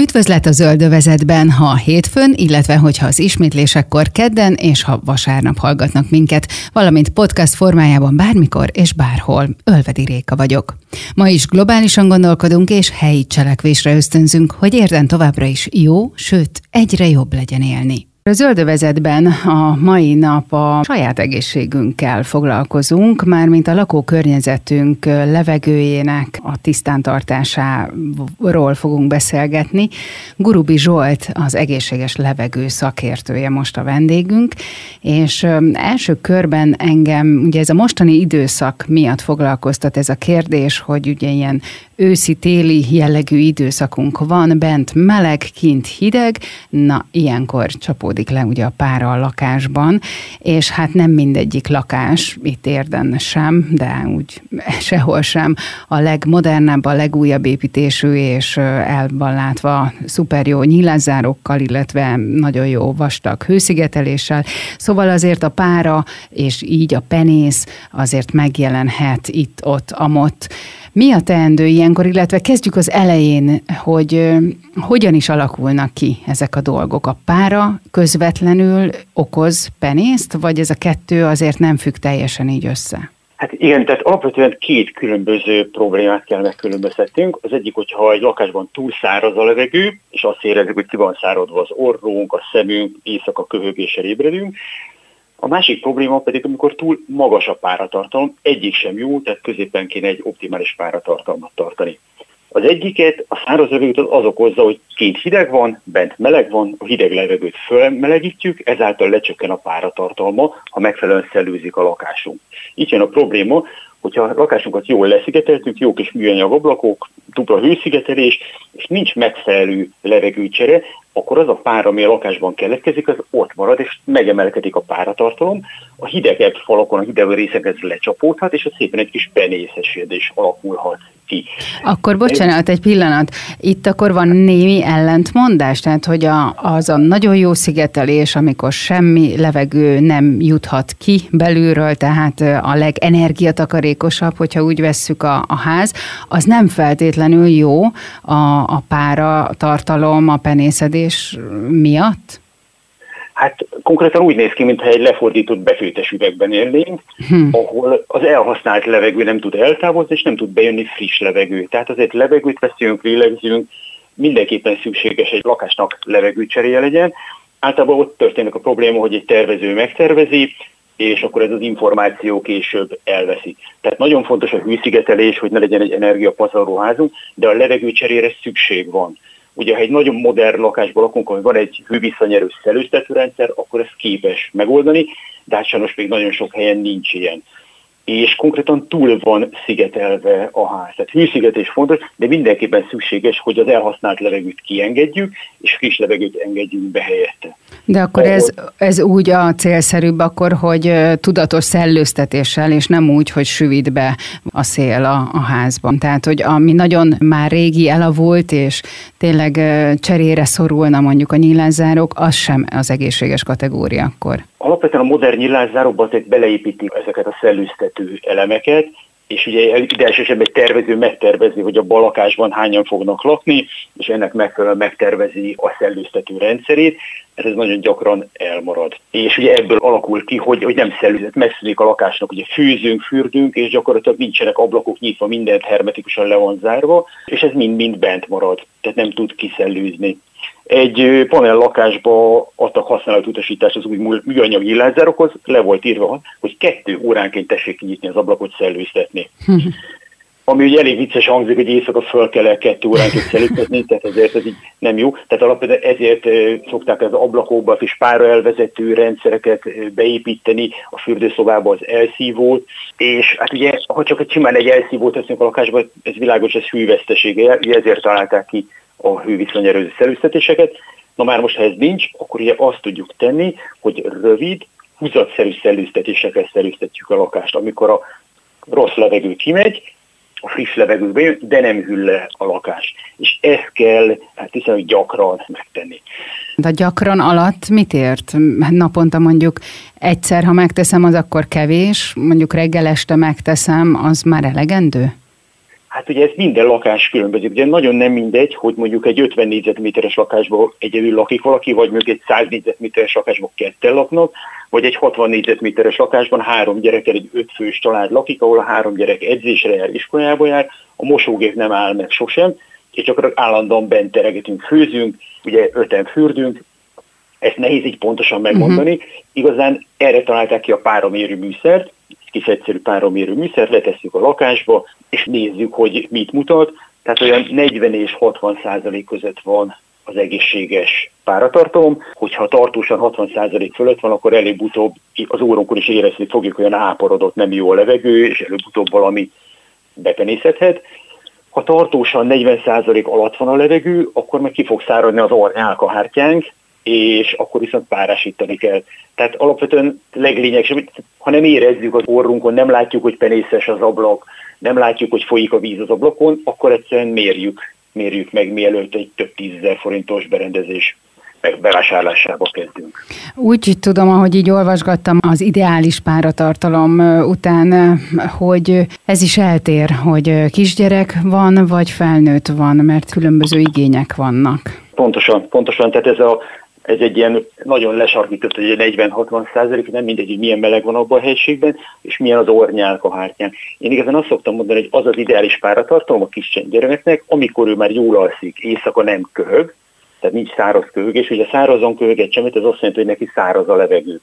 Üdvözlet a zöldövezetben, ha hétfőn, illetve hogyha az ismétlésekkor kedden és ha vasárnap hallgatnak minket, valamint podcast formájában bármikor és bárhol. Ölvedi Réka vagyok. Ma is globálisan gondolkodunk és helyi cselekvésre ösztönzünk, hogy érden továbbra is jó, sőt, egyre jobb legyen élni. A zöldövezetben a mai nap a saját egészségünkkel foglalkozunk, mármint a lakókörnyezetünk levegőjének a tisztántartásáról fogunk beszélgetni. Gurubi Zsolt az egészséges levegő szakértője most a vendégünk, és első körben engem, ugye ez a mostani időszak miatt foglalkoztat ez a kérdés, hogy ugye ilyen őszi-téli jellegű időszakunk van, bent meleg, kint hideg, na ilyenkor csapódik le ugye a pára a lakásban, és hát nem mindegyik lakás, itt érden sem, de úgy sehol sem, a legmodernebb, a legújabb építésű és el van látva szuper jó nyilázárokkal, illetve nagyon jó vastag hőszigeteléssel. Szóval azért a pára és így a penész azért megjelenhet itt, ott, amott. Mi a teendő ilyenkor, illetve kezdjük az elején, hogy hogyan is alakulnak ki ezek a dolgok? A pára közvetlenül okoz penészt, vagy ez a kettő azért nem függ teljesen így össze? Hát igen, tehát alapvetően két különböző problémát kell megkülönböztetnünk. Az egyik, hogyha egy lakásban túl száraz a levegő, és azt érezzük, hogy ki van száradva az orrunk, a szemünk, éjszaka köhögéssel ébredünk, a másik probléma pedig, amikor túl magas a páratartalom, egyik sem jó, tehát középen kéne egy optimális páratartalmat tartani. Az egyiket, a száraz levegőt az okozza, hogy két hideg van, bent meleg van, a hideg levegőt fölmelegítjük, ezáltal lecsökken a páratartalma, ha megfelelően szellőzik a lakásunk. Így jön a probléma, hogyha a lakásunkat jól leszigeteltük, jó kis műanyag ablakok, dupla hőszigetelés, és nincs megfelelő levegőcsere, akkor az a pár, ami a lakásban keletkezik, az ott marad, és megemelkedik a páratartalom, a hidegebb falakon, a hidegebb részekhez lecsapódhat, és az szépen egy kis penészesedés alakulhat ki. Akkor bocsánat, egy pillanat. Itt akkor van némi ellentmondás, tehát hogy a, az a nagyon jó szigetelés, amikor semmi levegő nem juthat ki belülről, tehát a legenergiatakarékosabb, hogyha úgy vesszük a, a ház, az nem feltétlenül jó a, a pára tartalom, a penészedés miatt? Hát konkrétan úgy néz ki, mintha egy lefordított befőtes üvegben élnénk, hm. ahol az elhasznált levegő nem tud eltávozni, és nem tud bejönni friss levegő. Tehát azért levegőt veszünk, lélegzünk, mindenképpen szükséges egy lakásnak levegőcseréje legyen. Általában ott történik a probléma, hogy egy tervező megtervezi, és akkor ez az információ később elveszi. Tehát nagyon fontos a hűszigetelés, hogy ne legyen egy energiapazarló házunk, de a levegőcserére szükség van. Ugye, ha egy nagyon modern lakásban lakunk, ahol van egy hővisszanyerő szelőztetőrendszer, akkor ez képes megoldani, de hát sajnos még nagyon sok helyen nincs ilyen és konkrétan túl van szigetelve a ház. Tehát hűszigetés fontos, de mindenképpen szükséges, hogy az elhasznált levegőt kiengedjük, és friss levegőt engedjünk be helyette. De akkor ez, ez úgy a célszerűbb akkor, hogy tudatos szellőztetéssel, és nem úgy, hogy süvít be a szél a, a házban. Tehát, hogy ami nagyon már régi elavult, és tényleg cserére szorulna mondjuk a nyílászárok, az sem az egészséges kategória akkor. Alapvetően a modern nyilázárokba azért beleépíti ezeket a szellőztető elemeket, és ugye ide elsősorban egy tervező megtervezi, hogy a balakásban hányan fognak lakni, és ennek megfelelően megtervezi a szellőztető rendszerét, ez nagyon gyakran elmarad. És ugye ebből alakul ki, hogy, hogy nem szellőzet, megszűnik a lakásnak, ugye fűzünk, fürdünk, és gyakorlatilag nincsenek ablakok nyitva, mindent hermetikusan le van zárva, és ez mind-mind bent marad, tehát nem tud kiszellőzni. Egy panel lakásba adtak használatutasítást az új műanyag illázárokhoz, le volt írva, hogy kettő óránként tessék kinyitni az ablakot szellőztetni. Ami ugye elég vicces hangzik, hogy éjszaka föl kell kettő óránként szelítetni, tehát ezért ez így nem jó. Tehát alapvetően ezért szokták az ablakokba kis pára elvezető rendszereket beépíteni, a fürdőszobába az elszívót, és hát ugye, ha csak egy simán egy elszívót teszünk a lakásba, ez világos, ez hűvesztesége, ezért találták ki a hőviszonyerőző szerűztetéseket. Na már most, ha ez nincs, akkor ugye azt tudjuk tenni, hogy rövid, húzatszerű szellőztetésekkel szerűztetjük a lakást. Amikor a rossz levegő kimegy, a friss levegőbe jön, de nem hűl le a lakás. És ezt kell, hát hiszen, hogy gyakran megtenni. De gyakran alatt mit ért? Naponta mondjuk egyszer, ha megteszem, az akkor kevés, mondjuk reggel este megteszem, az már elegendő? Hát ugye ez minden lakás különbözik. Ugye nagyon nem mindegy, hogy mondjuk egy 50 négyzetméteres lakásban egyedül lakik valaki, vagy mondjuk egy 100 négyzetméteres lakásban ketten laknak, vagy egy 60 négyzetméteres lakásban három gyerekkel egy ötfős család lakik, ahol a három gyerek edzésre jár, iskolába jár, a mosógép nem áll meg sosem, és csak állandóan bent teregetünk, főzünk, ugye öten fürdünk, ezt nehéz így pontosan megmondani. Uh-huh. Igazán erre találták ki a páromérő műszert, kis egyszerű páromérő műszert, letesszük a lakásba, és nézzük, hogy mit mutat. Tehát olyan 40 és 60 százalék között van az egészséges páratartalom, hogyha tartósan 60% fölött van, akkor előbb-utóbb az órunkon is érezni fogjuk, olyan áporodott, nem jó a levegő, és előbb-utóbb valami bepenészedhet. Ha tartósan 40% alatt van a levegő, akkor meg ki fog száradni az ornyálkahártyánk, és akkor viszont párásítani kell. Tehát alapvetően leglényegesebb, ha nem érezzük az orrunkon, nem látjuk, hogy penészes az ablak, nem látjuk, hogy folyik a víz az ablakon, akkor egyszerűen mérjük, mérjük meg, mielőtt egy több tízezer forintos berendezés bevásárlásába kezdünk. Úgy tudom, ahogy így olvasgattam az ideális páratartalom után, hogy ez is eltér, hogy kisgyerek van, vagy felnőtt van, mert különböző igények vannak. Pontosan, pontosan, tehát ez a ez egy ilyen nagyon lesarkított, hogy egy 40-60 százalék, nem mindegy, hogy milyen meleg van abban a helységben, és milyen az ornyálk a hártyán. Én igazán azt szoktam mondani, hogy az az ideális páratartalom a kis gyermeknek, amikor ő már jól alszik, éjszaka nem köhög, tehát nincs száraz köhögés, ugye szárazon köhög egy csemet, ez azt jelenti, hogy neki száraz a levegő.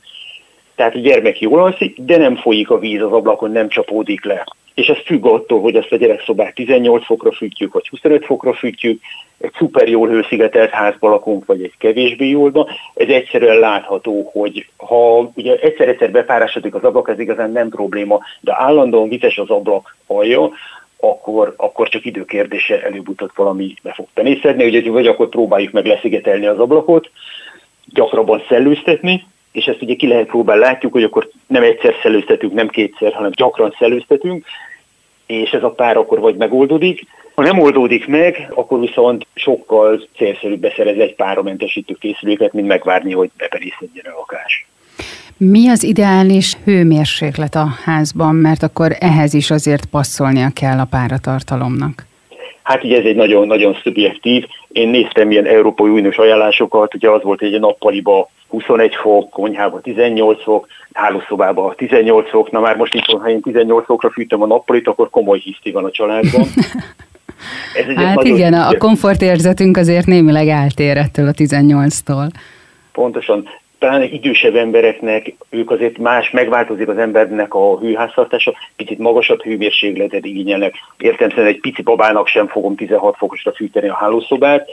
Tehát a gyermek jól alszik, de nem folyik a víz az ablakon, nem csapódik le. És ez függ attól, hogy ezt a gyerekszobát 18 fokra fűtjük, vagy 25 fokra fűtjük, egy szuper jól hőszigetelt házba lakunk, vagy egy kevésbé jólba, ez egyszerűen látható, hogy ha ugye egyszer-egyszer bepárásodik az ablak, ez igazán nem probléma, de állandóan vizes az ablak alja, akkor, akkor csak időkérdése előbb-utóbb valami be fog penészedni, ugye, vagy akkor próbáljuk meg leszigetelni az ablakot, gyakrabban szellőztetni, és ezt ugye ki lehet próbálni, látjuk, hogy akkor nem egyszer szellőztetünk, nem kétszer, hanem gyakran szellőztetünk, és ez a pár akkor vagy megoldódik. Ha nem oldódik meg, akkor viszont sokkal célszerűbb beszerezni egy páramentesítő készüléket, mint megvárni, hogy beperészedjen a lakás. Mi az ideális hőmérséklet a házban, mert akkor ehhez is azért passzolnia kell a páratartalomnak? Hát ugye ez egy nagyon-nagyon szubjektív. Én néztem ilyen Európai Uniós ajánlásokat, ugye az volt, hogy egy nappaliba 21 fok, konyhába 18 fok, hálószobába 18 fok, na már most itt ha én 18 fokra fűtöm a nappalit, akkor komoly hiszti van a családban. Ez hát igen, a komfortérzetünk azért némileg eltér ettől a 18-tól. Pontosan talán idősebb embereknek, ők azért más, megváltozik az embernek a hőháztartása, picit magasabb hőmérsékletet igényelnek. Értem egy pici babának sem fogom 16 fokosra fűteni a hálószobát.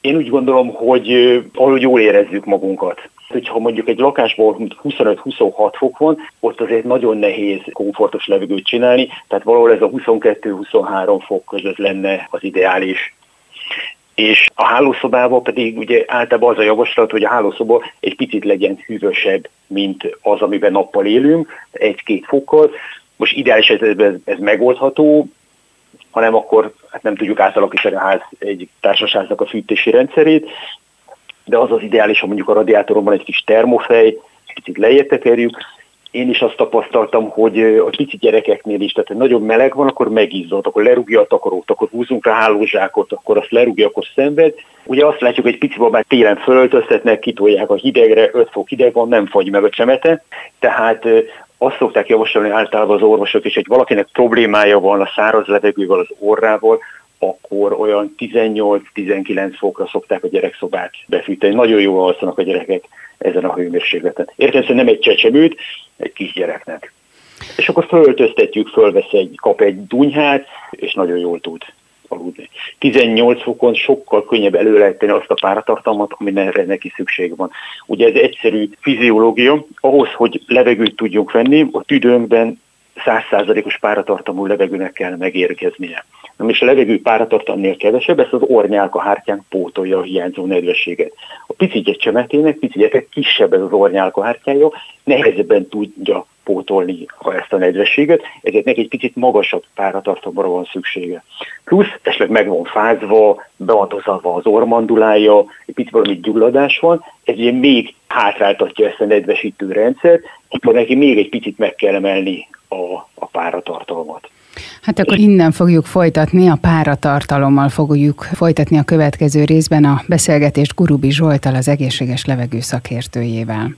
Én úgy gondolom, hogy valahogy jól érezzük magunkat. Hogyha mondjuk egy lakásból 25-26 fok van, ott azért nagyon nehéz komfortos levegőt csinálni, tehát valahol ez a 22-23 fok között lenne az ideális és a hálószobában pedig ugye általában az a javaslat, hogy a hálószoba egy picit legyen hűvösebb, mint az, amiben nappal élünk, egy-két fokkal. Most ideális esetben ez, ez megoldható, hanem akkor hát nem tudjuk átalakítani a ház egy társaságnak a fűtési rendszerét, de az az ideális, ha mondjuk a radiátoron van egy kis termofej, picit leértekerjük, én is azt tapasztaltam, hogy a pici gyerekeknél is, tehát nagyon meleg van, akkor megizzad, akkor lerúgja a takarót, akkor húzunk rá hálózsákot, akkor azt lerúgja, akkor szenved. Ugye azt látjuk, hogy pici babát télen fölöltöztetnek, kitolják a hidegre, 5 fok hideg van, nem fagy meg a csemete. Tehát azt szokták javasolni általában az orvosok is, hogy valakinek problémája van a száraz levegővel, az orrával, akkor olyan 18-19 fokra szokták a gyerekszobát befűteni. Nagyon jól alszanak a gyerekek ezen a hőmérsékleten. Értem, nem egy csecsemőt, egy kisgyereknek. és akkor föltöztetjük, fölvesz egy, kap egy dunyhát, és nagyon jól tud aludni. 18 fokon sokkal könnyebb előállítani azt a páratartalmat, amire neki szükség van. Ugye ez egyszerű fiziológia, ahhoz, hogy levegőt tudjunk venni, a tüdőnkben 100%-os páratartalmú levegőnek kell megérkeznie. Na és a levegő páratartalmnél kevesebb, ezt az ornyálka hártyánk pótolja a hiányzó nedvességet. A pici csemetének, pici kisebb ez az ornyálka hártyája, nehezebben tudja pótolni ezt a nedvességet, ezért neki egy picit magasabb páratartalomra van szüksége. Plusz esetleg meg van fázva, beadozatva az ormandulája, egy picit valami gyulladás van, ez ugye még hátráltatja ezt a nedvesítő rendszert, akkor neki még egy picit meg kell emelni a, a páratartalmat. Hát akkor innen fogjuk folytatni, a páratartalommal fogjuk folytatni a következő részben a beszélgetést Gurubi Zsoltal, az egészséges levegő szakértőjével.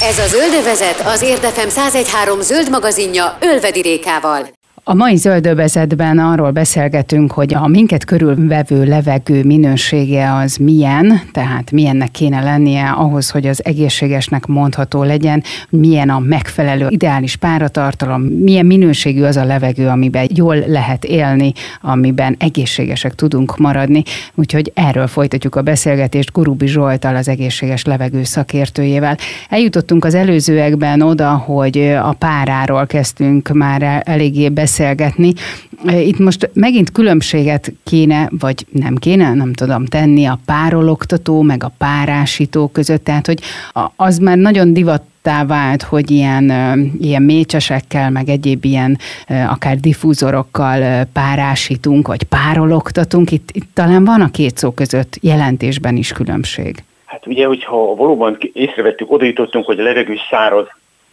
Ez a Zöldövezet az Érdefem 1013 zöld magazinja Ölvedi Rékával. A mai zöldövezetben arról beszélgetünk, hogy a minket körülvevő levegő minősége az milyen, tehát milyennek kéne lennie ahhoz, hogy az egészségesnek mondható legyen, milyen a megfelelő ideális páratartalom, milyen minőségű az a levegő, amiben jól lehet élni, amiben egészségesek tudunk maradni. Úgyhogy erről folytatjuk a beszélgetést Gurubi Zsoltal, az egészséges levegő szakértőjével. Eljutottunk az előzőekben oda, hogy a páráról kezdtünk már eléggé beszélni, beszélgetni. Itt most megint különbséget kéne, vagy nem kéne, nem tudom tenni a párologtató, meg a párásító között, tehát hogy az már nagyon divat vált, hogy ilyen, ilyen mécsesekkel, meg egyéb ilyen akár diffúzorokkal párásítunk, vagy párologtatunk. Itt, itt talán van a két szó között jelentésben is különbség. Hát ugye, hogyha valóban észrevettük, oda jutottunk, hogy a levegő száraz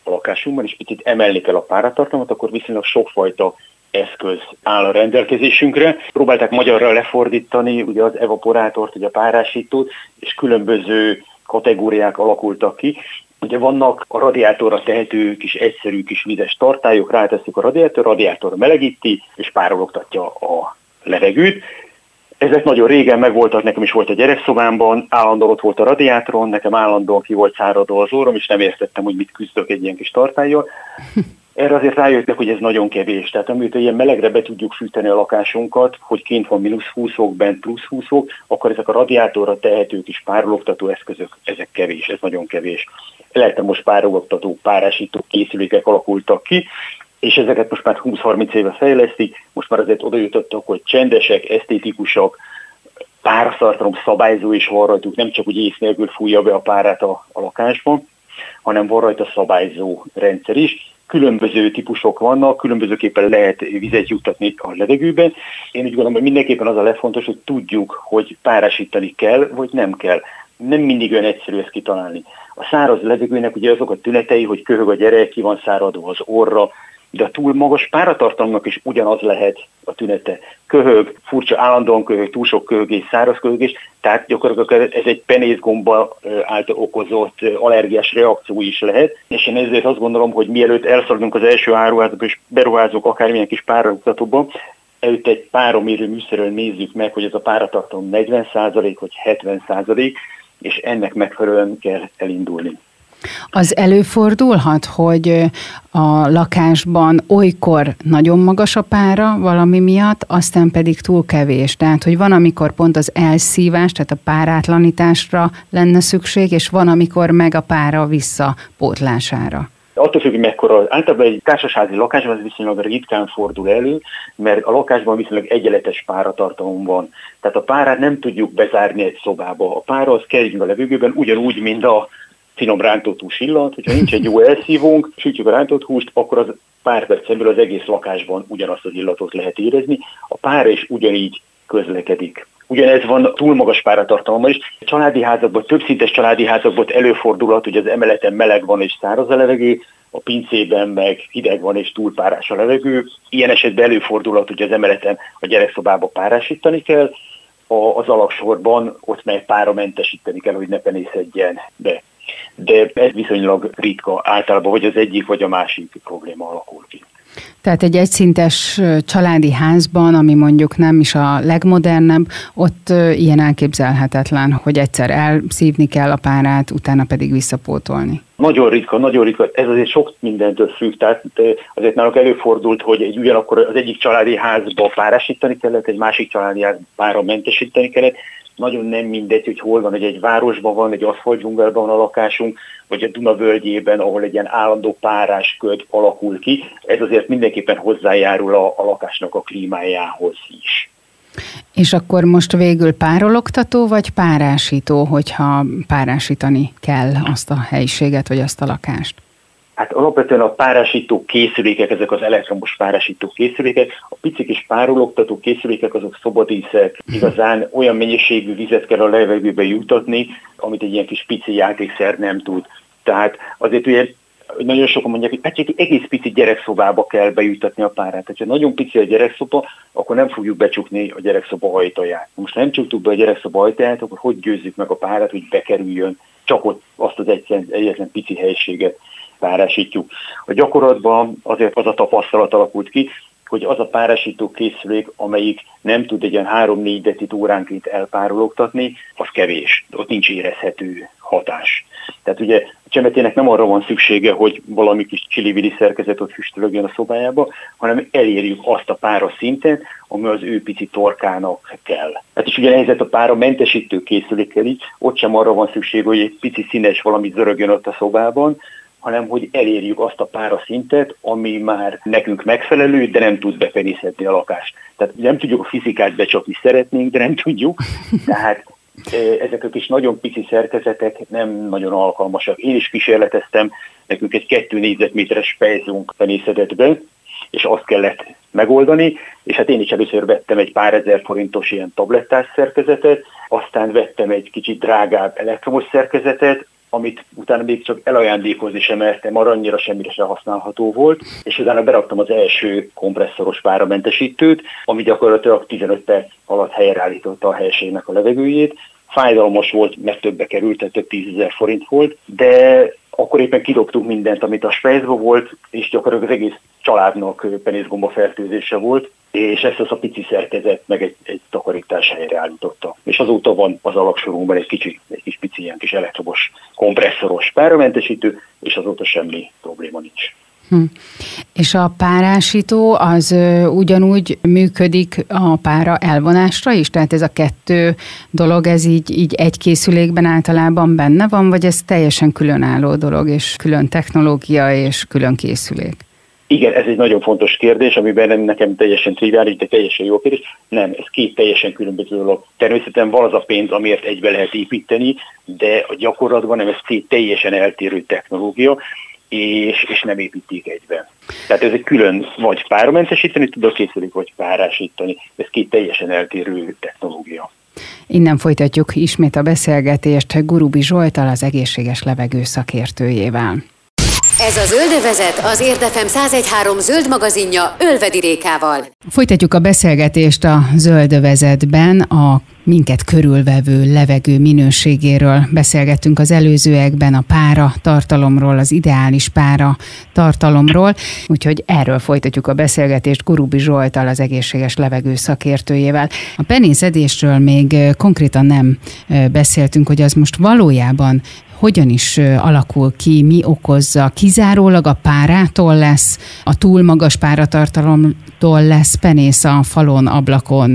a lakásunkban, és picit emelni kell a páratartalmat, akkor viszonylag sokfajta eszköz áll a rendelkezésünkre. Próbálták magyarra lefordítani ugye az evaporátort, ugye a párásítót, és különböző kategóriák alakultak ki. Ugye vannak a radiátorra tehető kis egyszerű kis vizes tartályok, ráteszünk a radiátor, a radiátor melegíti és párologtatja a levegőt. Ezek nagyon régen megvoltak, nekem is volt a gyerekszobámban, állandóan ott volt a radiátoron, nekem állandóan ki volt száradó az órom, és nem értettem, hogy mit küzdök egy ilyen kis tartályjal. Erre azért rájöttek, hogy ez nagyon kevés. Tehát amit ilyen melegre be tudjuk fűteni a lakásunkat, hogy kint van mínusz 20 fok, bent plusz 20 fok, akkor ezek a radiátorra tehető kis párologtató eszközök, ezek kevés, ez nagyon kevés. Elektromos párologtató, párásító készülékek alakultak ki, és ezeket most már 20-30 éve fejlesztik, most már azért oda jutottak, hogy csendesek, esztétikusak, páraszartalom szabályzó is van rajtuk, nem csak úgy ész nélkül fújja be a párát a, a lakásban, hanem van rajta szabályzó rendszer is. Különböző típusok vannak, különbözőképpen lehet vizet juttatni a levegőben. Én úgy gondolom, hogy mindenképpen az a legfontos, hogy tudjuk, hogy párásítani kell, vagy nem kell. Nem mindig olyan egyszerű ezt kitalálni. A száraz levegőnek ugye azok a tünetei, hogy köhög a gyerek, ki van száradva az orra, de a túl magas páratartalomnak is ugyanaz lehet a tünete. Köhög, furcsa állandóan köhög, túl sok köhögés, száraz köhögés, tehát gyakorlatilag ez egy penészgomba által okozott allergiás reakció is lehet, és én ezért azt gondolom, hogy mielőtt elszaladunk az első áruházba és beruházunk akármilyen kis párologtatóba, előtt egy páromérő műszerrel nézzük meg, hogy ez a páratartalom 40% vagy 70%, és ennek megfelelően kell elindulni. Az előfordulhat, hogy a lakásban olykor nagyon magas a pára valami miatt, aztán pedig túl kevés. Tehát, hogy van, amikor pont az elszívás, tehát a párátlanításra lenne szükség, és van, amikor meg a pára visszapótlására. Attól függ, hogy mekkora. Általában egy társasházi lakásban ez viszonylag ritkán fordul elő, mert a lakásban viszonylag egyenletes páratartalom van. Tehát a párát nem tudjuk bezárni egy szobába. A pára az kerüljön a levegőben ugyanúgy, mint a finom rántott hús illat, hogyha nincs egy jó elszívónk, sütjük a rántott húst, akkor az pár percen az egész lakásban ugyanazt az illatot lehet érezni. A pár is ugyanígy közlekedik. Ugyanez van túl magas páratartalma is. A családi házakban, többszintes családi házakban előfordulhat, hogy az emeleten meleg van és száraz a levegő, a pincében meg hideg van és túl párás a levegő. Ilyen esetben előfordulhat, hogy az emeleten a gyerekszobába párásítani kell, az alaksorban ott meg páramentesíteni kell, hogy ne penészedjen be de ez viszonylag ritka, általában vagy az egyik, vagy a másik probléma alakul ki. Tehát egy egyszintes családi házban, ami mondjuk nem is a legmodernebb, ott ilyen elképzelhetetlen, hogy egyszer elszívni kell a párát, utána pedig visszapótolni. Nagyon ritka, nagyon ritka. Ez azért sok mindentől függ. Tehát azért nálunk előfordult, hogy egy ugyanakkor az egyik családi házba párásítani kellett, egy másik családi házba mentesíteni kellett. Nagyon nem mindegy, hogy hol van, hogy egy városban van, egy aszfaltdzsungelben van a lakásunk, vagy a Duna völgyében, ahol egy ilyen állandó párás köd alakul ki. Ez azért mindenképpen hozzájárul a, a lakásnak a klímájához is. És akkor most végül párologtató vagy párásító, hogyha párásítani kell azt a helyiséget vagy azt a lakást? Hát alapvetően a párásító készülékek, ezek az elektromos párásító készülékek, a picik és párologtató készülékek, azok szobadíszek, igazán olyan mennyiségű vizet kell a levegőbe jutatni, amit egy ilyen kis pici játékszer nem tud. Tehát azért ugye nagyon sokan mondják, hogy hát egy egész pici gyerekszobába kell bejutatni a párát. Tehát, ha nagyon pici a gyerekszoba, akkor nem fogjuk becsukni a gyerekszoba ajtaját. Most nem csuktuk be a gyerekszoba ajtaját, akkor hogy győzzük meg a párát, hogy bekerüljön, csak ott azt az egyetlen, egyetlen pici helységet párásítjuk. A gyakorlatban azért az a tapasztalat alakult ki, hogy az a párásító készülék, amelyik nem tud egy ilyen 3-4 decit óránként elpárologtatni, az kevés. Ott nincs érezhető hatás. Tehát ugye a csemetének nem arra van szüksége, hogy valami kis csili szerkezet ott füstölögjön a szobájába, hanem elérjük azt a pára szintet, ami az ő pici torkának kell. Hát is ugye helyzet a pára mentesítő készülékkel így, ott sem arra van szükség, hogy egy pici színes valami zörögjön ott a szobában, hanem hogy elérjük azt a pára szintet, ami már nekünk megfelelő, de nem tud befenészhetni a lakást. Tehát nem tudjuk a fizikát becsapni, szeretnénk, de nem tudjuk. Tehát ezek a kis nagyon pici szerkezetek nem nagyon alkalmasak. Én is kísérleteztem, nekünk egy kettő négyzetméteres pejzunk penészetett be, és azt kellett megoldani, és hát én is először vettem egy pár ezer forintos ilyen tablettás szerkezetet, aztán vettem egy kicsit drágább elektromos szerkezetet, amit utána még csak elajándékozni sem mertem, arra annyira semmire sem használható volt, és utána beraktam az első kompresszoros páramentesítőt, ami gyakorlatilag 15 perc alatt helyreállította a helységnek a levegőjét. Fájdalmas volt, mert többe került, tehát több tízezer forint volt, de akkor éppen kidobtuk mindent, amit a spejzba volt, és gyakorlatilag az egész családnak penészgomba fertőzése volt, és ezt az a pici szerkezet meg egy, egy takarítás helyre állította. És azóta van az alapsorunkban egy kicsi, egy kis pici ilyen kis elektromos kompresszoros páramentesítő, és azóta semmi probléma nincs. Hm. És a párásító az ö, ugyanúgy működik a pára elvonásra is? Tehát ez a kettő dolog, ez így, így egy készülékben általában benne van, vagy ez teljesen különálló dolog, és külön technológia, és külön készülék? Igen, ez egy nagyon fontos kérdés, amiben nekem teljesen triviális, de teljesen jó kérdés. Nem, ez két teljesen különböző dolog. Természetesen van az a pénz, amiért egybe lehet építeni, de a gyakorlatban nem, ez két teljesen eltérő technológia, és, és nem építik egybe. Tehát ez egy külön, vagy páramentesíteni tud a készülék, vagy párásítani. Ez két teljesen eltérő technológia. Innen folytatjuk ismét a beszélgetést Gurubi Zsoltal, az egészséges levegő szakértőjével. Ez a Zöldövezet az Érdefem 1013 zöld magazinja Ölvedi Rékával. Folytatjuk a beszélgetést a Zöldövezetben a minket körülvevő levegő minőségéről. Beszélgettünk az előzőekben a pára tartalomról, az ideális pára tartalomról, úgyhogy erről folytatjuk a beszélgetést Gurubi Zsoltal, az egészséges levegő szakértőjével. A penészedésről még konkrétan nem beszéltünk, hogy az most valójában hogyan is alakul ki, mi okozza, kizárólag a párától lesz, a túl magas páratartalomtól lesz penész a falon, ablakon,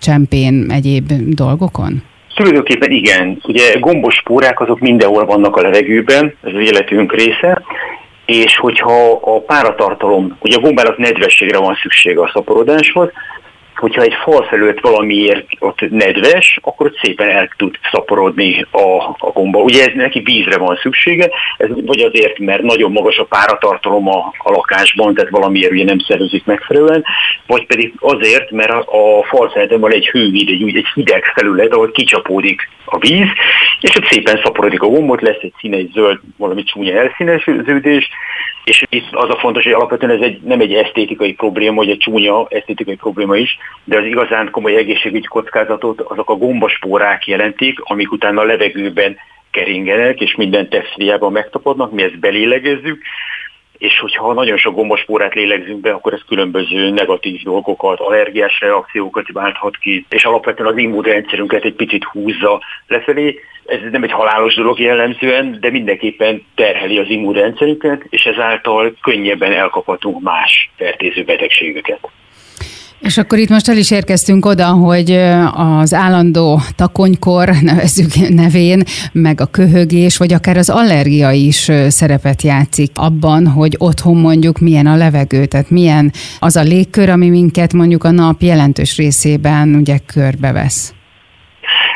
csempén, egyéb dolgokon? Tulajdonképpen igen. Ugye gombos spórák azok mindenhol vannak a levegőben, ez az életünk része, és hogyha a páratartalom, ugye a gombának nedvességre van szüksége a szaporodáshoz, hogyha egy fal felőtt valamiért ott nedves, akkor ott szépen el tud szaporodni a, a gomba. Ugye ez neki vízre van szüksége, ez vagy azért, mert nagyon magas a páratartalom a, a lakásban, tehát valamiért ugye nem szervezik megfelelően, vagy pedig azért, mert a, a fal van egy hővíd, egy, egy hideg felület, ahol kicsapódik a víz, és ott szépen szaporodik a gombot, lesz egy színe, egy zöld, valami csúnya elszínesődés, és itt az a fontos, hogy alapvetően ez egy, nem egy esztétikai probléma, vagy egy csúnya esztétikai probléma is, de az igazán komoly egészségügyi kockázatot azok a gombaspórák jelentik, amik utána a levegőben keringenek, és minden textiliában megtapadnak, mi ezt belélegezzük, és hogyha nagyon sok gombospórát lélegzünk be, akkor ez különböző negatív dolgokat, allergiás reakciókat válthat ki, és alapvetően az immunrendszerünket egy picit húzza lefelé. Ez nem egy halálos dolog jellemzően, de mindenképpen terheli az immunrendszerünket, és ezáltal könnyebben elkaphatunk más fertőző betegségeket. És akkor itt most el is érkeztünk oda, hogy az állandó takonykor, nevezzük nevén, meg a köhögés, vagy akár az allergia is szerepet játszik abban, hogy otthon mondjuk milyen a levegő, tehát milyen az a légkör, ami minket mondjuk a nap jelentős részében ugye körbevesz.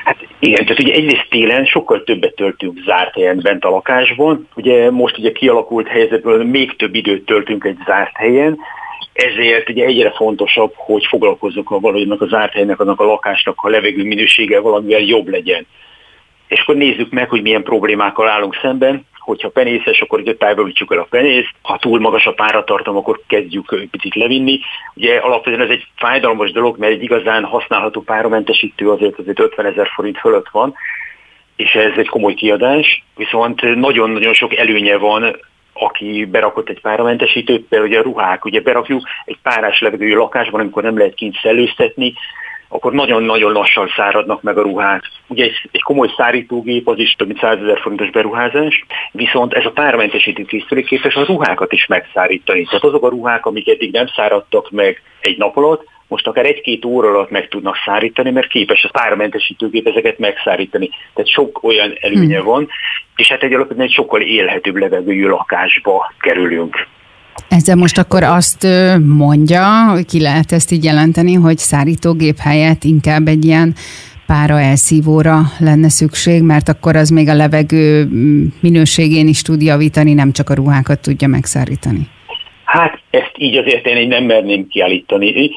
Hát igen, tehát ugye egyrészt télen sokkal többet töltünk zárt helyen bent a lakásban. Ugye most ugye kialakult helyzetből még több időt töltünk egy zárt helyen, ezért ugye egyre fontosabb, hogy foglalkozzunk a valójában az zárt helynek, annak a lakásnak a levegő minősége valamivel jobb legyen. És akkor nézzük meg, hogy milyen problémákkal állunk szemben. Hogyha penészes, akkor ugye távolítsuk el a penészt. Ha túl magas a páratartalom, akkor kezdjük egy picit levinni. Ugye alapvetően ez egy fájdalmas dolog, mert egy igazán használható páramentesítő azért azért 50 ezer forint fölött van, és ez egy komoly kiadás, viszont nagyon-nagyon sok előnye van aki berakott egy páramentesítőt, például ugye a ruhák, ugye berakjuk egy párás levegőjű lakásban, amikor nem lehet kint szellőztetni, akkor nagyon-nagyon lassan száradnak meg a ruhák. Ugye egy, egy komoly szárítógép az is több mint 100 ezer forintos beruházás, viszont ez a páramentesítő készülék képes a ruhákat is megszárítani. Tehát azok a ruhák, amik eddig nem száradtak meg egy nap alatt, most akár egy-két óra alatt meg tudnak szárítani, mert képes a páramentesítőgép ezeket megszárítani. Tehát sok olyan előnye hmm. van, és hát egy alapvetően egy sokkal élhetőbb levegőjű lakásba kerülünk. Ezzel most akkor azt mondja, hogy ki lehet ezt így jelenteni, hogy szárítógép helyett inkább egy ilyen pára elszívóra lenne szükség, mert akkor az még a levegő mm, minőségén is tud javítani, nem csak a ruhákat tudja megszárítani. Hát ezt így azért én nem merném kiállítani.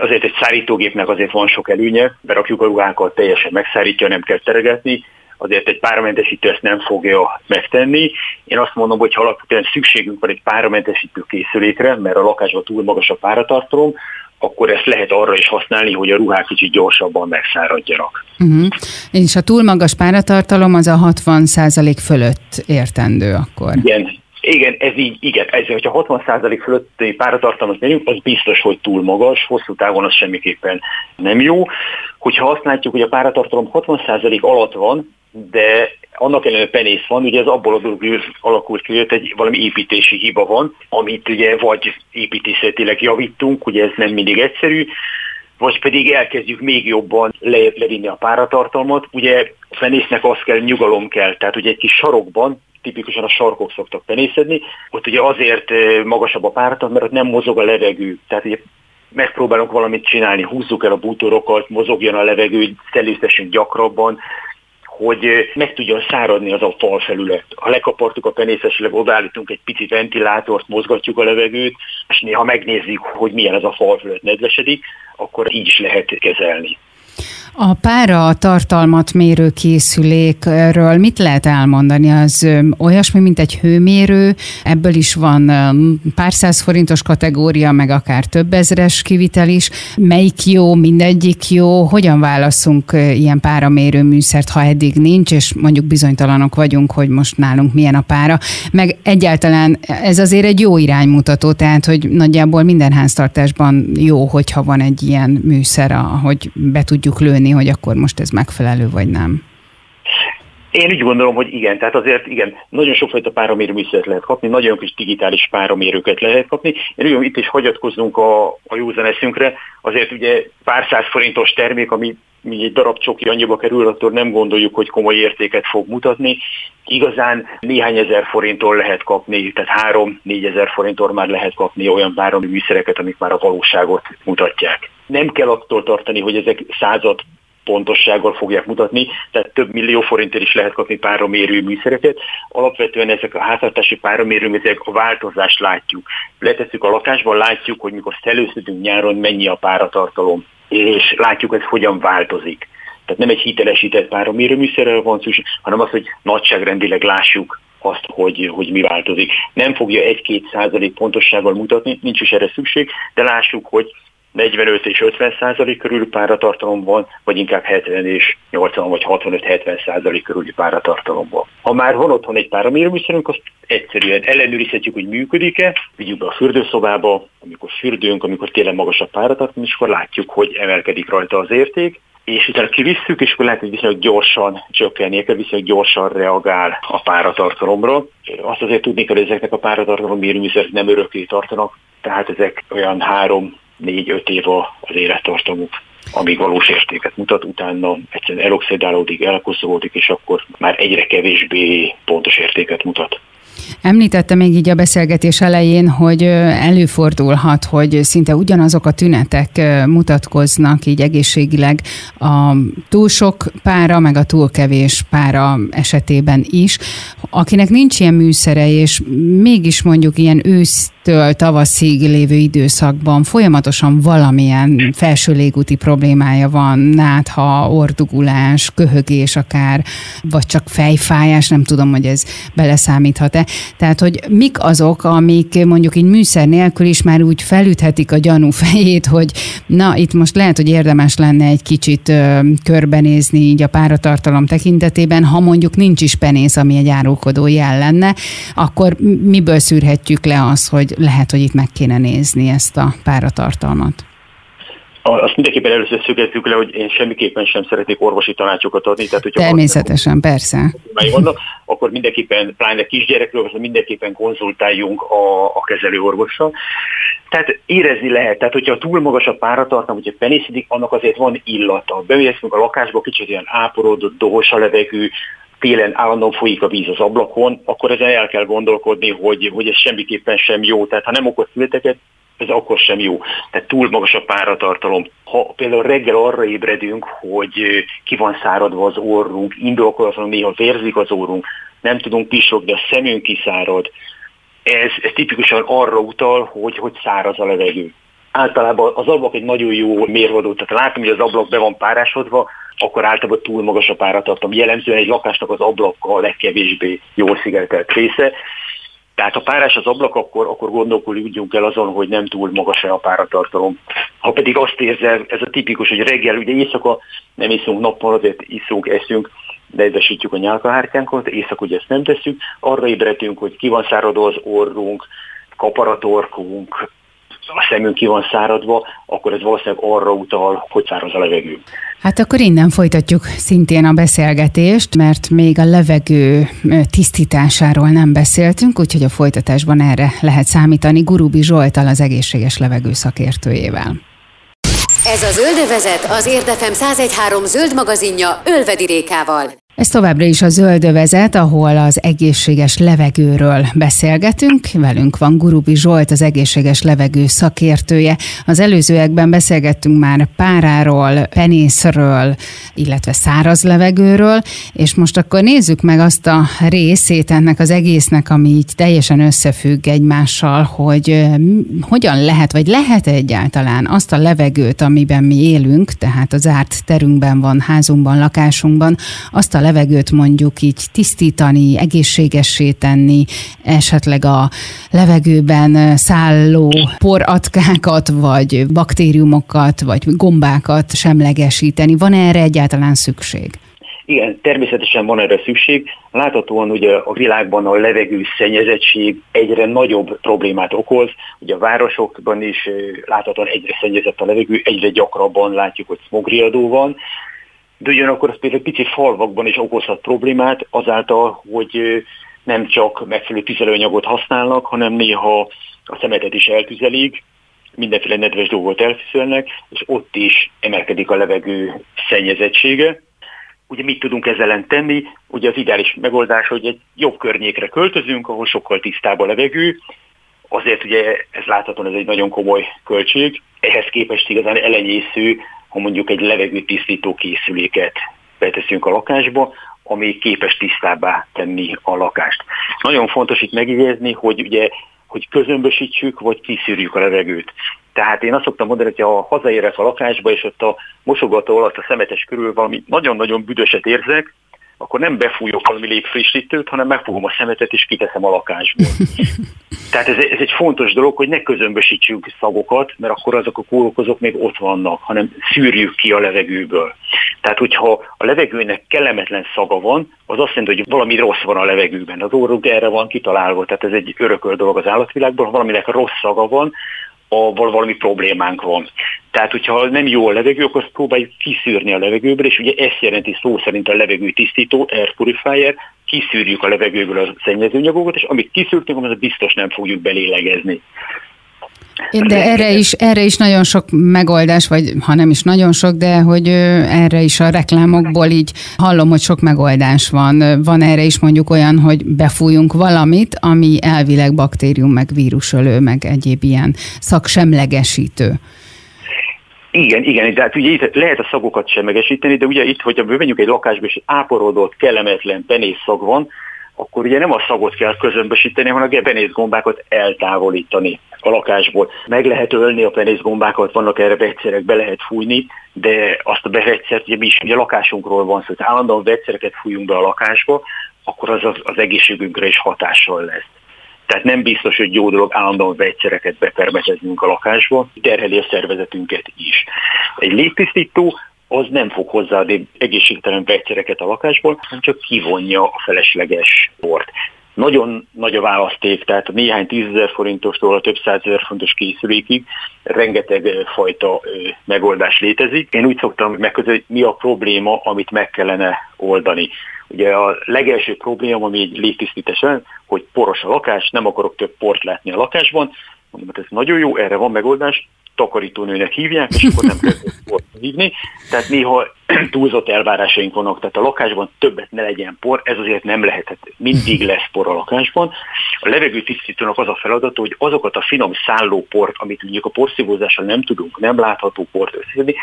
Azért egy szárítógépnek azért van sok előnye, berakjuk a ruhákat, teljesen megszárítja, nem kell teregetni, azért egy páramentesítő ezt nem fogja megtenni. Én azt mondom, hogy ha alapvetően szükségünk van egy páramentesítő készülékre, mert a lakásban túl magas a páratartalom, akkor ezt lehet arra is használni, hogy a ruhák kicsit gyorsabban megszáradjanak. Uh-huh. És a túl magas páratartalom az a 60% fölött értendő akkor. Igen, igen, ez így, igen, ez, hogyha 60% fölötti páratartalmat megyünk, az biztos, hogy túl magas, hosszú távon az semmiképpen nem jó. Hogyha azt látjuk, hogy a páratartalom 60% alatt van, de annak ellenére penész van, ugye ez abból a dologból alakult ki, hogy egy valami építési hiba van, amit ugye vagy építészetileg javítunk, ugye ez nem mindig egyszerű, vagy pedig elkezdjük még jobban le, levinni a páratartalmat. Ugye a fenésznek az kell, nyugalom kell, tehát ugye egy kis sarokban tipikusan a sarkok szoktak penészedni, ott ugye azért magasabb a páratartalom, mert ott nem mozog a levegő. Tehát ugye megpróbálunk valamit csinálni, húzzuk el a bútorokat, mozogjon a levegő, szellőztessünk gyakrabban, hogy meg tudjon száradni az a falfelület. Ha lekapartuk a penészesileg, odaállítunk egy picit ventilátort, mozgatjuk a levegőt, és néha megnézzük, hogy milyen ez a falfelület nedvesedik, akkor így is lehet kezelni. A pára tartalmat mérő készülékről mit lehet elmondani? Az olyasmi, mint egy hőmérő, ebből is van pár száz forintos kategória, meg akár több ezres kivitel is. Melyik jó, mindegyik jó? Hogyan válaszunk ilyen páramérő műszert, ha eddig nincs, és mondjuk bizonytalanok vagyunk, hogy most nálunk milyen a pára? Meg egyáltalán ez azért egy jó iránymutató, tehát hogy nagyjából minden háztartásban jó, hogyha van egy ilyen műszer, hogy be tudjuk lőni dönteni, hogy akkor most ez megfelelő vagy nem? Én úgy gondolom, hogy igen, tehát azért igen, nagyon sokfajta páramérőműszert lehet kapni, nagyon kis digitális páramérőket lehet kapni. Én úgy itt is hagyatkozunk a, a józan eszünkre, azért ugye pár száz forintos termék, ami mi egy darab csoki annyiba kerül, attól nem gondoljuk, hogy komoly értéket fog mutatni. Igazán néhány ezer forinttól lehet kapni, tehát három-négy ezer forinttól már lehet kapni olyan páraműszereket, amik már a valóságot mutatják. Nem kell attól tartani, hogy ezek század pontossággal fogják mutatni, tehát több millió forintért is lehet kapni páromérő műszereket. Alapvetően ezek a háztartási páromérőműszerek a változást látjuk. Letesszük a lakásban, látjuk, hogy mikor szelőztetünk nyáron mennyi a páratartalom, és látjuk, hogy ez hogyan változik. Tehát nem egy hitelesített páromérőműszerrel van szükség, hanem az, hogy nagyságrendileg lássuk azt, hogy, hogy mi változik. Nem fogja egy-két százalék pontossággal mutatni, nincs is erre szükség, de lássuk, hogy 45 és 50 százalék körül páratartalom van, vagy inkább 70 és 80 vagy 65-70 százalék körüli páratartalom van. Ha már van otthon egy páramérőműszerünk, azt egyszerűen ellenőrizhetjük, hogy működik-e, vigyük be a fürdőszobába, amikor fürdőnk, amikor télen magasabb páratartalom, és akkor látjuk, hogy emelkedik rajta az érték, és utána kivisszük, és akkor lehet, hogy viszonylag gyorsan csökkenni, viszonylag gyorsan reagál a páratartalomra. Azt azért tudni kell, hogy ezeknek a páratartalom mérőműszerek nem örökké tartanak, tehát ezek olyan három, négy-öt év az élettartamuk amíg valós értéket mutat, utána egyszerűen eloxidálódik, elkoszolódik, és akkor már egyre kevésbé pontos értéket mutat. Említette még így a beszélgetés elején, hogy előfordulhat, hogy szinte ugyanazok a tünetek mutatkoznak így egészségileg a túl sok pára, meg a túl kevés pára esetében is. Akinek nincs ilyen műszere, és mégis mondjuk ilyen ősz től tavaszig lévő időszakban folyamatosan valamilyen felső légúti problémája van, nátha, ordugulás, köhögés akár, vagy csak fejfájás, nem tudom, hogy ez beleszámíthat-e. Tehát, hogy mik azok, amik mondjuk így műszer nélkül is már úgy felüthetik a gyanú fejét, hogy na, itt most lehet, hogy érdemes lenne egy kicsit ö, körbenézni így a páratartalom tekintetében, ha mondjuk nincs is penész, ami egy árulkodó jel lenne, akkor miből szűrhetjük le az, hogy lehet, hogy itt meg kéne nézni ezt a páratartalmat? Azt mindenképpen először szögezzük le, hogy én semmiképpen sem szeretnék orvosi tanácsokat adni. Tehát, hogyha Természetesen, persze. Vannak, akkor mindenképpen, pláne kisgyerekről, mindenképpen konzultáljunk a, a kezelőorvossal. Tehát érezni lehet, tehát hogyha túl magas a páratartalom, hogyha penészedik, annak azért van illata. Bemélyeztünk a lakásba, kicsit ilyen áporodott, dohos a levegő, télen állandóan folyik a víz az ablakon, akkor ezen el kell gondolkodni, hogy, hogy ez semmiképpen sem jó. Tehát ha nem okoz születeket, ez akkor sem jó. Tehát túl magas a páratartalom. Ha például reggel arra ébredünk, hogy ki van száradva az orrunk, indokolatlanul néha vérzik az orrunk, nem tudunk pisogni, a szemünk kiszárad, ez, ez tipikusan arra utal, hogy, hogy száraz a levegő. Általában az ablak egy nagyon jó mérvadó, tehát látom, hogy az ablak be van párásodva, akkor általában túl magas a páratartalom. Jellemzően egy lakásnak az ablaka a legkevésbé jól szigetelt része. Tehát ha párás az ablak, akkor, akkor gondolkodjunk el azon, hogy nem túl magas a páratartalom. Ha pedig azt érzel, ez a tipikus, hogy reggel, ugye éjszaka nem iszunk nappal, azért iszunk, eszünk, nedvesítjük a nyálkahártyánkat, éjszaka ugye ezt nem tesszük, arra ébredünk, hogy ki van száradva az orrunk, kaparatorkunk, a szemünk ki van száradva, akkor ez valószínűleg arra utal, hogy száraz a levegő. Hát akkor innen folytatjuk szintén a beszélgetést, mert még a levegő tisztításáról nem beszéltünk, úgyhogy a folytatásban erre lehet számítani Gurubi Zsoltal, az egészséges levegő szakértőjével. Ez a Zöldövezet az Érdefem 1013 zöld magazinja Ölvedi Rékával. Ez továbbra is a zöldövezet, ahol az egészséges levegőről beszélgetünk. Velünk van Gurubi Zsolt, az egészséges levegő szakértője. Az előzőekben beszélgettünk már páráról, penészről, illetve száraz levegőről, és most akkor nézzük meg azt a részét ennek az egésznek, ami így teljesen összefügg egymással, hogy hogyan lehet, vagy lehet egyáltalán azt a levegőt, amiben mi élünk, tehát az árt terünkben van, házunkban, lakásunkban, azt a levegőt mondjuk így tisztítani, egészségessé tenni, esetleg a levegőben szálló poratkákat, vagy baktériumokat, vagy gombákat semlegesíteni. Van erre egyáltalán szükség? Igen, természetesen van erre szükség. Láthatóan ugye a világban a levegő szennyezettség egyre nagyobb problémát okoz. Ugye a városokban is láthatóan egyre szennyezett a levegő, egyre gyakrabban látjuk, hogy smogriadó van de ugyanakkor az például pici falvakban is okozhat problémát azáltal, hogy nem csak megfelelő tüzelőanyagot használnak, hanem néha a szemetet is eltüzelik, mindenféle nedves dolgot eltüzelnek, és ott is emelkedik a levegő szennyezettsége. Ugye mit tudunk ezzel ellen tenni? Ugye az ideális megoldás, hogy egy jobb környékre költözünk, ahol sokkal tisztább a levegő, azért ugye ez láthatóan ez egy nagyon komoly költség, ehhez képest igazán elenyésző ha mondjuk egy levegőtisztító készüléket beteszünk a lakásba, ami képes tisztábbá tenni a lakást. Nagyon fontos itt megjegyezni, hogy ugye hogy közömbösítsük, vagy kiszűrjük a levegőt. Tehát én azt szoktam mondani, hogy ha hazaérek a lakásba, és ott a mosogató alatt a szemetes körül valami nagyon-nagyon büdöset érzek, akkor nem befújok valami légfrissítőt, hanem megfogom a szemetet és kiteszem a lakásból. Tehát ez, ez egy fontos dolog, hogy ne közömbösítsünk szagokat, mert akkor azok a kórokozók még ott vannak, hanem szűrjük ki a levegőből. Tehát, hogyha a levegőnek kellemetlen szaga van, az azt jelenti, hogy valami rossz van a levegőben. Az orrunk erre van kitalálva, tehát ez egy örököl dolog az állatvilágban, ha valaminek rossz szaga van, a, valami problémánk van. Tehát, hogyha nem jó a levegő, akkor próbáljuk kiszűrni a levegőből, és ugye ezt jelenti szó szerint a levegő tisztító, air purifier, kiszűrjük a levegőből a szennyezőanyagokat, és amit kiszűrtünk, az biztos nem fogjuk belélegezni. De erre is, erre is nagyon sok megoldás, vagy ha nem is nagyon sok, de hogy erre is a reklámokból így hallom, hogy sok megoldás van. Van erre is mondjuk olyan, hogy befújunk valamit, ami elvileg baktérium, meg vírusölő, meg egyéb ilyen szaksemlegesítő. Igen, igen, de hát ugye itt lehet a szagokat semlegesíteni, de ugye itt, hogyha bővenjük egy lakásba, és áporodott, kellemetlen penészszag van, akkor ugye nem a szagot kell közömbösíteni, hanem a penészgombákat eltávolítani a lakásból. Meg lehet ölni a penészgombákat, vannak erre vegyszerek, be lehet fújni, de azt a bevegyszert, ugye mi is ugye lakásunkról van szó, hogy állandóan vegyszereket fújunk be a lakásba, akkor az az, az egészségünkre is hatással lesz. Tehát nem biztos, hogy jó dolog állandóan vegyszereket bepermeteznünk a lakásba, terheli a szervezetünket is. Egy légtisztító az nem fog hozzáadni egészségtelen vegyszereket a lakásból, hanem csak kivonja a felesleges port. Nagyon nagy a választék, tehát néhány tízezer forintostól a több százezer fontos készülékig rengeteg fajta megoldás létezik. Én úgy szoktam megközelíteni, mi a probléma, amit meg kellene oldani. Ugye a legelső probléma, ami egy légtisztítás hogy poros a lakás, nem akarok több port látni a lakásban, mondom, hogy hát ez nagyon jó, erre van megoldás, takarítónőnek hívják, és akkor nem kell port hívni. Tehát néha túlzott elvárásaink vannak, tehát a lakásban többet ne legyen por, ez azért nem lehet, tehát mindig lesz por a lakásban. A levegő tisztítónak az a feladata, hogy azokat a finom szálló port, amit mondjuk a porszívózással nem tudunk, nem látható port összeszedni,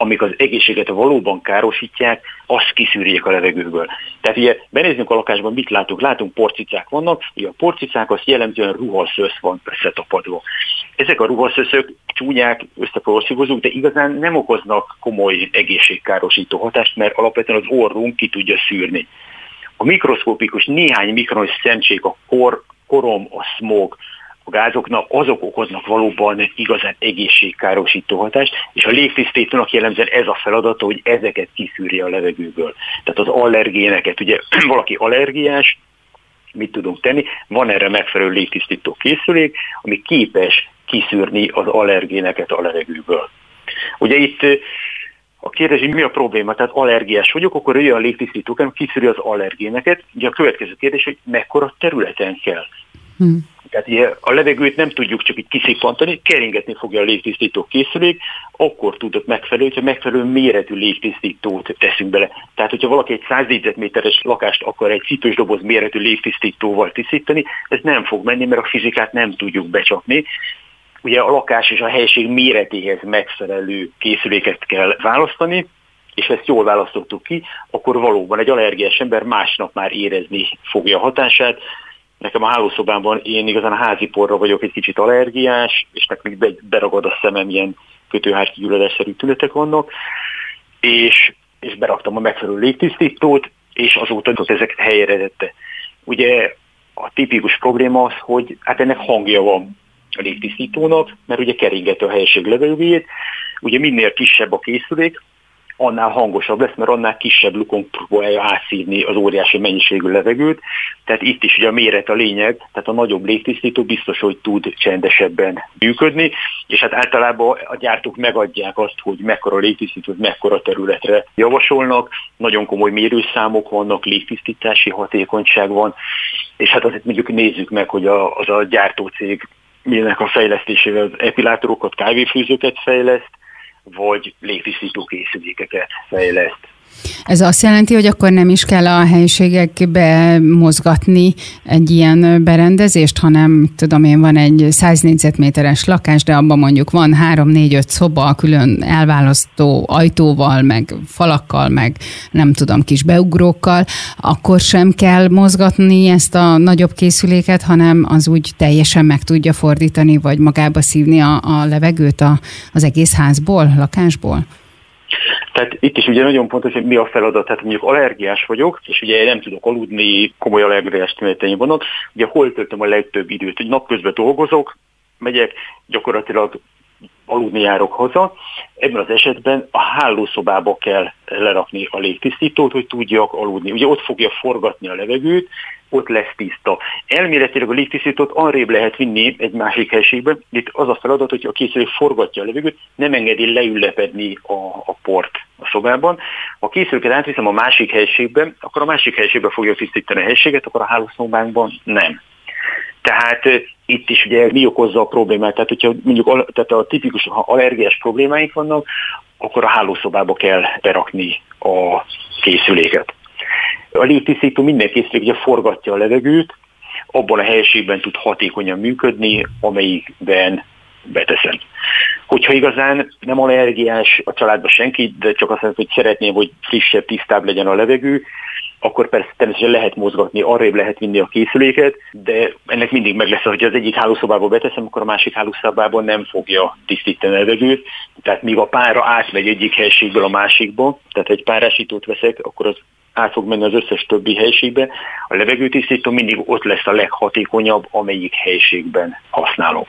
amik az egészséget valóban károsítják, azt kiszűrjék a levegőből. Tehát ugye benézzünk a lakásban, mit látunk? Látunk porcicák vannak, ugye a porcicák az jellemzően ruhaszösz van összetapadva. Ezek a ruhaszöszök csúnyák, összeporszívozók, de igazán nem okoznak komoly egészségkárosító hatást, mert alapvetően az orrunk ki tudja szűrni. A mikroszkópikus néhány mikronos szemcsék, a kor, korom, a smog, gázoknak, azok okoznak valóban igazán egészségkárosító hatást, és a légtisztítónak jellemzően ez a feladata, hogy ezeket kiszűrje a levegőből. Tehát az allergéneket, ugye valaki allergiás, mit tudunk tenni, van erre megfelelő légtisztító készülék, ami képes kiszűrni az allergéneket a levegőből. Ugye itt a kérdés, hogy mi a probléma, tehát allergiás vagyok, akkor olyan a ami kiszűri az allergéneket. Ugye a következő kérdés, hogy mekkora területen kell. Hmm. Tehát a levegőt nem tudjuk csak így kiszippantani, keringetni fogja a légtisztító készülék, akkor tudott megfelelő, hogyha megfelelő méretű légtisztítót teszünk bele. Tehát, hogyha valaki egy 100 négyzetméteres lakást akar egy cipős doboz méretű légtisztítóval tisztítani, ez nem fog menni, mert a fizikát nem tudjuk becsapni. Ugye a lakás és a helység méretéhez megfelelő készüléket kell választani, és ezt jól választottuk ki, akkor valóban egy allergiás ember másnap már érezni fogja a hatását, Nekem a hálószobában én igazán a házi porra vagyok egy kicsit allergiás, és nekem beragad a szemem, ilyen kötőhárkigyulladásszerű tünetek vannak, és, és beraktam a megfelelő légtisztítót, és azóta ezek helyre tette. Ugye a tipikus probléma az, hogy hát ennek hangja van a légtisztítónak, mert ugye keringető a helység levegőjét, ugye minél kisebb a készülék, annál hangosabb lesz, mert annál kisebb lukon próbálja átszívni az óriási mennyiségű levegőt. Tehát itt is ugye a méret a lényeg, tehát a nagyobb légtisztító biztos, hogy tud csendesebben működni, és hát általában a gyártók megadják azt, hogy mekkora légtisztítót, mekkora területre javasolnak, nagyon komoly mérőszámok vannak, légtisztítási hatékonyság van, és hát azért mondjuk nézzük meg, hogy a, az a gyártócég milyenek a fejlesztésével az epilátorokat, kávéfűzőket fejleszt, vagy légtisztító készülékeket fejleszt. Ez azt jelenti, hogy akkor nem is kell a helyiségekbe mozgatni egy ilyen berendezést, hanem tudom én, van egy 100 négyzetméteres lakás, de abban mondjuk van 3-4-5 szoba külön elválasztó ajtóval, meg falakkal, meg nem tudom, kis beugrókkal, akkor sem kell mozgatni ezt a nagyobb készüléket, hanem az úgy teljesen meg tudja fordítani, vagy magába szívni a, a levegőt a, az egész házból, lakásból? Tehát itt is ugye nagyon fontos, hogy mi a feladat. Tehát mondjuk allergiás vagyok, és ugye nem tudok aludni, komoly allergiás tüneteim vannak. Ugye hol töltöm a legtöbb időt? Hogy napközben dolgozok, megyek, gyakorlatilag aludni járok haza, ebben az esetben a hálószobába kell lerakni a légtisztítót, hogy tudjak aludni. Ugye ott fogja forgatni a levegőt, ott lesz tiszta. Elméletileg a légtisztítót arrébb lehet vinni egy másik helységbe. Itt az a feladat, hogy a készülék forgatja a levegőt, nem engedi leülepedni a, a port a szobában. Ha a készüléket átviszem a másik helységbe, akkor a másik helységbe fogja tisztítani a helységet, akkor a hálószobánkban nem. Tehát itt is ugye mi okozza a problémát, tehát hogyha mondjuk tehát a tipikus, ha allergiás problémáink vannak, akkor a hálószobába kell berakni a készüléket. A légtisztító minden készülék ugye forgatja a levegőt, abban a helyiségben tud hatékonyan működni, amelyikben beteszem. Hogyha igazán nem allergiás a családban senki, de csak azt mondom, hogy szeretném, hogy frissebb, tisztább legyen a levegő, akkor persze természetesen lehet mozgatni, arrébb lehet vinni a készüléket, de ennek mindig meg lesz, hogy az egyik hálószobába beteszem, akkor a másik hálószobában nem fogja tisztítani a levegőt. Tehát míg a pára átmegy egyik helységből a másikba, tehát egy párásítót veszek, akkor az át fog menni az összes többi helységbe. A levegőtisztító mindig ott lesz a leghatékonyabb, amelyik helységben használom.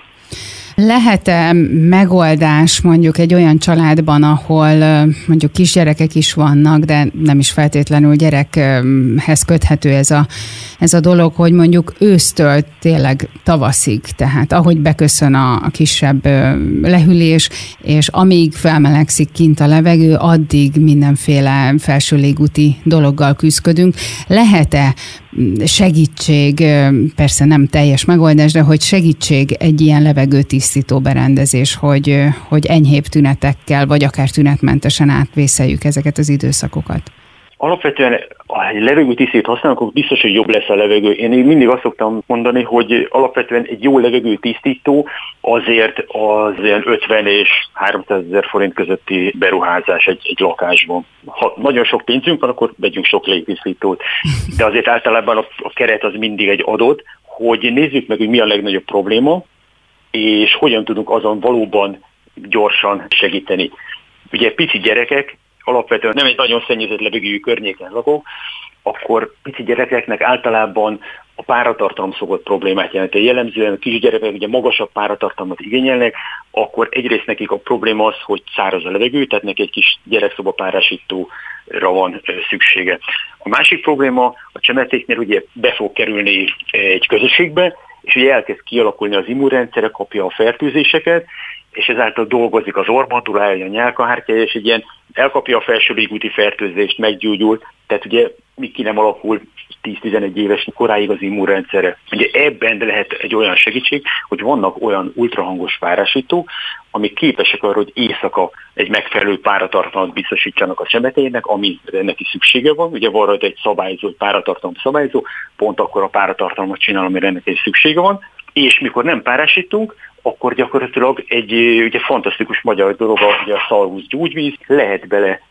Lehet-e megoldás mondjuk egy olyan családban, ahol mondjuk kisgyerekek is vannak, de nem is feltétlenül gyerekhez köthető ez a, ez a dolog, hogy mondjuk ősztől tényleg tavaszig, tehát ahogy beköszön a, a kisebb lehűlés, és amíg felmelegszik kint a levegő, addig mindenféle felső légúti dologgal küzdködünk. Lehet-e segítség, persze nem teljes megoldás, de hogy segítség egy ilyen levegőtisztító berendezés, hogy, hogy enyhébb tünetekkel, vagy akár tünetmentesen átvészeljük ezeket az időszakokat? Alapvetően, ha egy levegőtisztít használunk, akkor biztos, hogy jobb lesz a levegő. Én mindig azt szoktam mondani, hogy alapvetően egy jó levegőtisztító azért az ilyen 50 és 300 ezer forint közötti beruházás egy, egy lakásban. Ha nagyon sok pénzünk van, akkor vegyünk sok légtisztítót. De azért általában a, a keret az mindig egy adott, hogy nézzük meg, hogy mi a legnagyobb probléma, és hogyan tudunk azon valóban gyorsan segíteni. Ugye pici gyerekek alapvetően nem egy nagyon szennyezett levegőjű környéken lakó, akkor pici gyerekeknek általában a páratartalom szokott problémát jelenti. Jellemzően a kisgyerekek ugye magasabb páratartalmat igényelnek, akkor egyrészt nekik a probléma az, hogy száraz a levegő, tehát neki egy kis gyerekszoba párásítóra van szüksége. A másik probléma a csemetéknél ugye be fog kerülni egy közösségbe, és ugye elkezd kialakulni az immunrendszere, kapja a fertőzéseket, és ezáltal dolgozik az ormandulája, a nyálkahártya, és egy ilyen elkapja a felső légúti fertőzést, meggyógyul, tehát ugye mi ki nem alakul 10-11 éves koráig az immunrendszere. Ugye ebben lehet egy olyan segítség, hogy vannak olyan ultrahangos párásítók, amik képesek arra, hogy éjszaka egy megfelelő páratartalmat biztosítsanak a csemetének, ami neki szüksége van. Ugye van rajta egy szabályzó, egy páratartalom szabályzó, pont akkor a páratartalmat csinál, amire egy szüksége van, és mikor nem párásítunk, akkor gyakorlatilag egy ugye fantasztikus magyar dolog, hogy a szalvusz gyógyvíz, lehet bele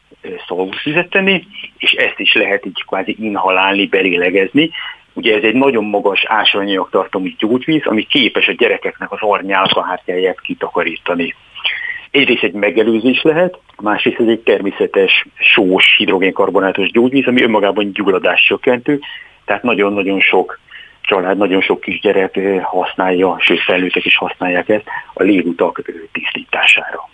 szalvuszvizet tenni, és ezt is lehet így kvázi inhalálni, belélegezni. Ugye ez egy nagyon magas ásványanyag tartalmú gyógyvíz, ami képes a gyerekeknek az arnyálkahártyáját kitakarítani. Egyrészt egy megelőzés lehet, másrészt ez egy természetes sós hidrogénkarbonátos gyógyvíz, ami önmagában gyulladás csökkentő, tehát nagyon-nagyon sok család, nagyon sok kisgyerek használja, sőt felnőttek is használják ezt a légutak tisztítására.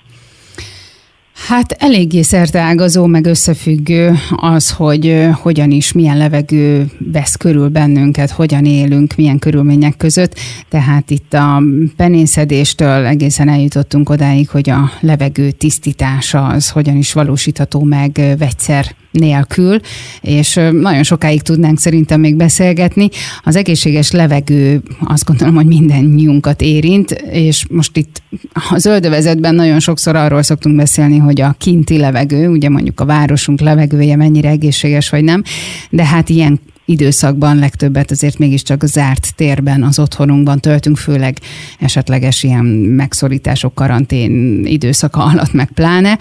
Hát eléggé szerteágazó, meg összefüggő az, hogy hogyan is, milyen levegő vesz körül bennünket, hogyan élünk, milyen körülmények között. Tehát itt a penészedéstől egészen eljutottunk odáig, hogy a levegő tisztítása az hogyan is valósítható meg vegyszer nélkül, és nagyon sokáig tudnánk szerintem még beszélgetni. Az egészséges levegő azt gondolom, hogy minden nyunkat érint, és most itt a zöldövezetben nagyon sokszor arról szoktunk beszélni, hogy a kinti levegő, ugye mondjuk a városunk levegője mennyire egészséges vagy nem, de hát ilyen időszakban legtöbbet azért mégiscsak zárt térben, az otthonunkban töltünk, főleg esetleges ilyen megszorítások, karantén időszaka alatt meg pláne.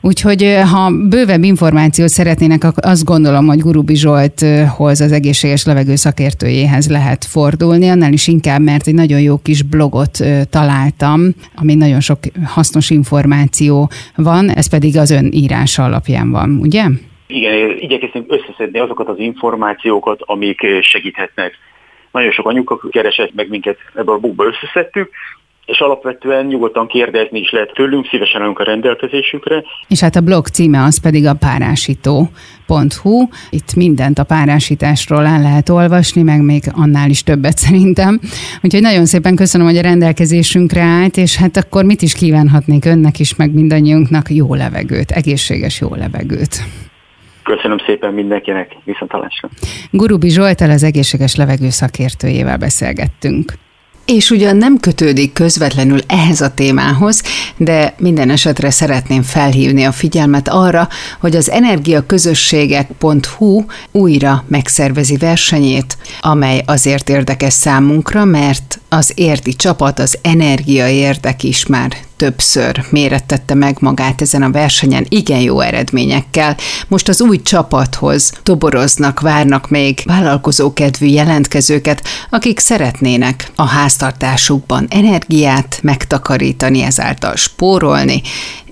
Úgyhogy ha bővebb információt szeretnének, azt gondolom, hogy Gurubi Zsolthoz, az egészséges levegő szakértőjéhez lehet fordulni, annál is inkább, mert egy nagyon jó kis blogot találtam, ami nagyon sok hasznos információ van, ez pedig az ön írása alapján van, ugye? Igen, igyekeztünk összeszedni azokat az információkat, amik segíthetnek. Nagyon sok anyuka keresett meg minket, ebből a bukba összeszedtük, és alapvetően nyugodtan kérdezni is lehet tőlünk, szívesen állunk a rendelkezésükre. És hát a blog címe az pedig a párásító.hu. Itt mindent a párásításról el lehet olvasni, meg még annál is többet szerintem. Úgyhogy nagyon szépen köszönöm, hogy a rendelkezésünkre állt, és hát akkor mit is kívánhatnék önnek is, meg mindannyiunknak jó levegőt, egészséges jó levegőt. Köszönöm szépen mindenkinek, viszontalásra. Gurubi Zsoltal az egészséges levegő szakértőjével beszélgettünk és ugyan nem kötődik közvetlenül ehhez a témához, de minden esetre szeretném felhívni a figyelmet arra, hogy az energiaközösségek.hu újra megszervezi versenyét, amely azért érdekes számunkra, mert az érti csapat, az energia érdek is már többször mérettette meg magát ezen a versenyen igen jó eredményekkel. Most az új csapathoz toboroznak, várnak még vállalkozókedvű jelentkezőket, akik szeretnének a háztartásukban energiát megtakarítani, ezáltal spórolni,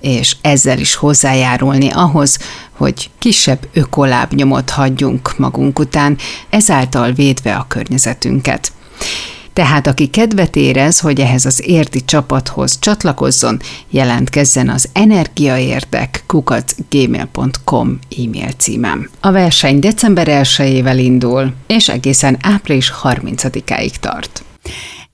és ezzel is hozzájárulni ahhoz, hogy kisebb ökolábnyomot hagyjunk magunk után, ezáltal védve a környezetünket. Tehát aki kedvet érez, hogy ehhez az érti csapathoz csatlakozzon, jelentkezzen az energiaérdek kukacgmail.com e-mail címem. A verseny december 1 indul, és egészen április 30-áig tart.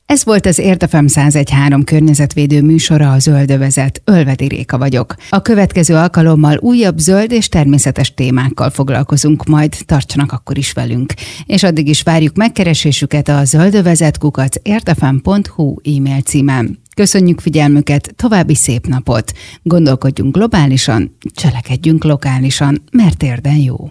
Ez volt az Érdefem 1013 környezetvédő műsora a Zöldövezet. Ölvedi Réka vagyok. A következő alkalommal újabb zöld és természetes témákkal foglalkozunk, majd tartsanak akkor is velünk. És addig is várjuk megkeresésüket a zöldövezetkukac érdefem.hu e-mail címen. Köszönjük figyelmüket, további szép napot! Gondolkodjunk globálisan, cselekedjünk lokálisan, mert érden jó.